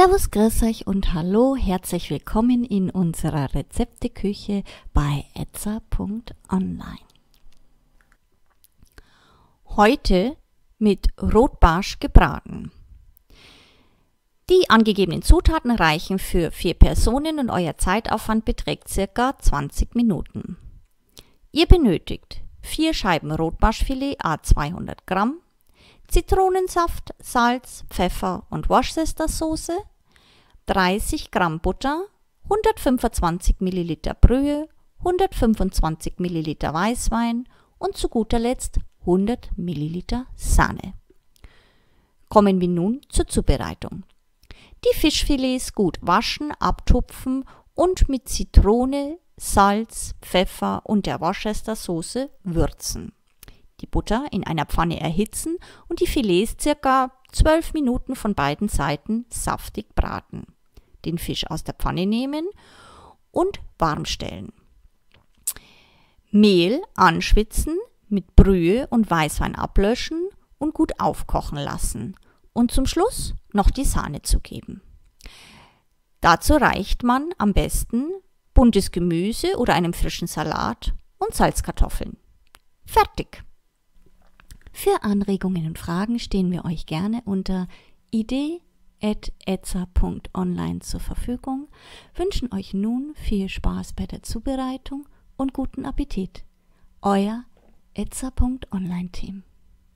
Servus, grüß euch und hallo, herzlich willkommen in unserer Rezepteküche bei etza.online. Heute mit Rotbarsch gebraten. Die angegebenen Zutaten reichen für vier Personen und euer Zeitaufwand beträgt circa 20 Minuten. Ihr benötigt vier Scheiben Rotbarschfilet a 200 Gramm, Zitronensaft, Salz, Pfeffer und Worcestersoße, 30 Gramm Butter, 125 Milliliter Brühe, 125 Milliliter Weißwein und zu guter Letzt 100 Milliliter Sahne. Kommen wir nun zur Zubereitung. Die Fischfilets gut waschen, abtupfen und mit Zitrone, Salz, Pfeffer und der Worcestersoße würzen die Butter in einer Pfanne erhitzen und die Filets circa 12 Minuten von beiden Seiten saftig braten. Den Fisch aus der Pfanne nehmen und warm stellen. Mehl anschwitzen, mit Brühe und Weißwein ablöschen und gut aufkochen lassen und zum Schluss noch die Sahne zugeben. Dazu reicht man am besten buntes Gemüse oder einen frischen Salat und Salzkartoffeln. Fertig! Für Anregungen und Fragen stehen wir euch gerne unter idee.etza.online zur Verfügung, wünschen euch nun viel Spaß bei der Zubereitung und guten Appetit. Euer etza.online Team.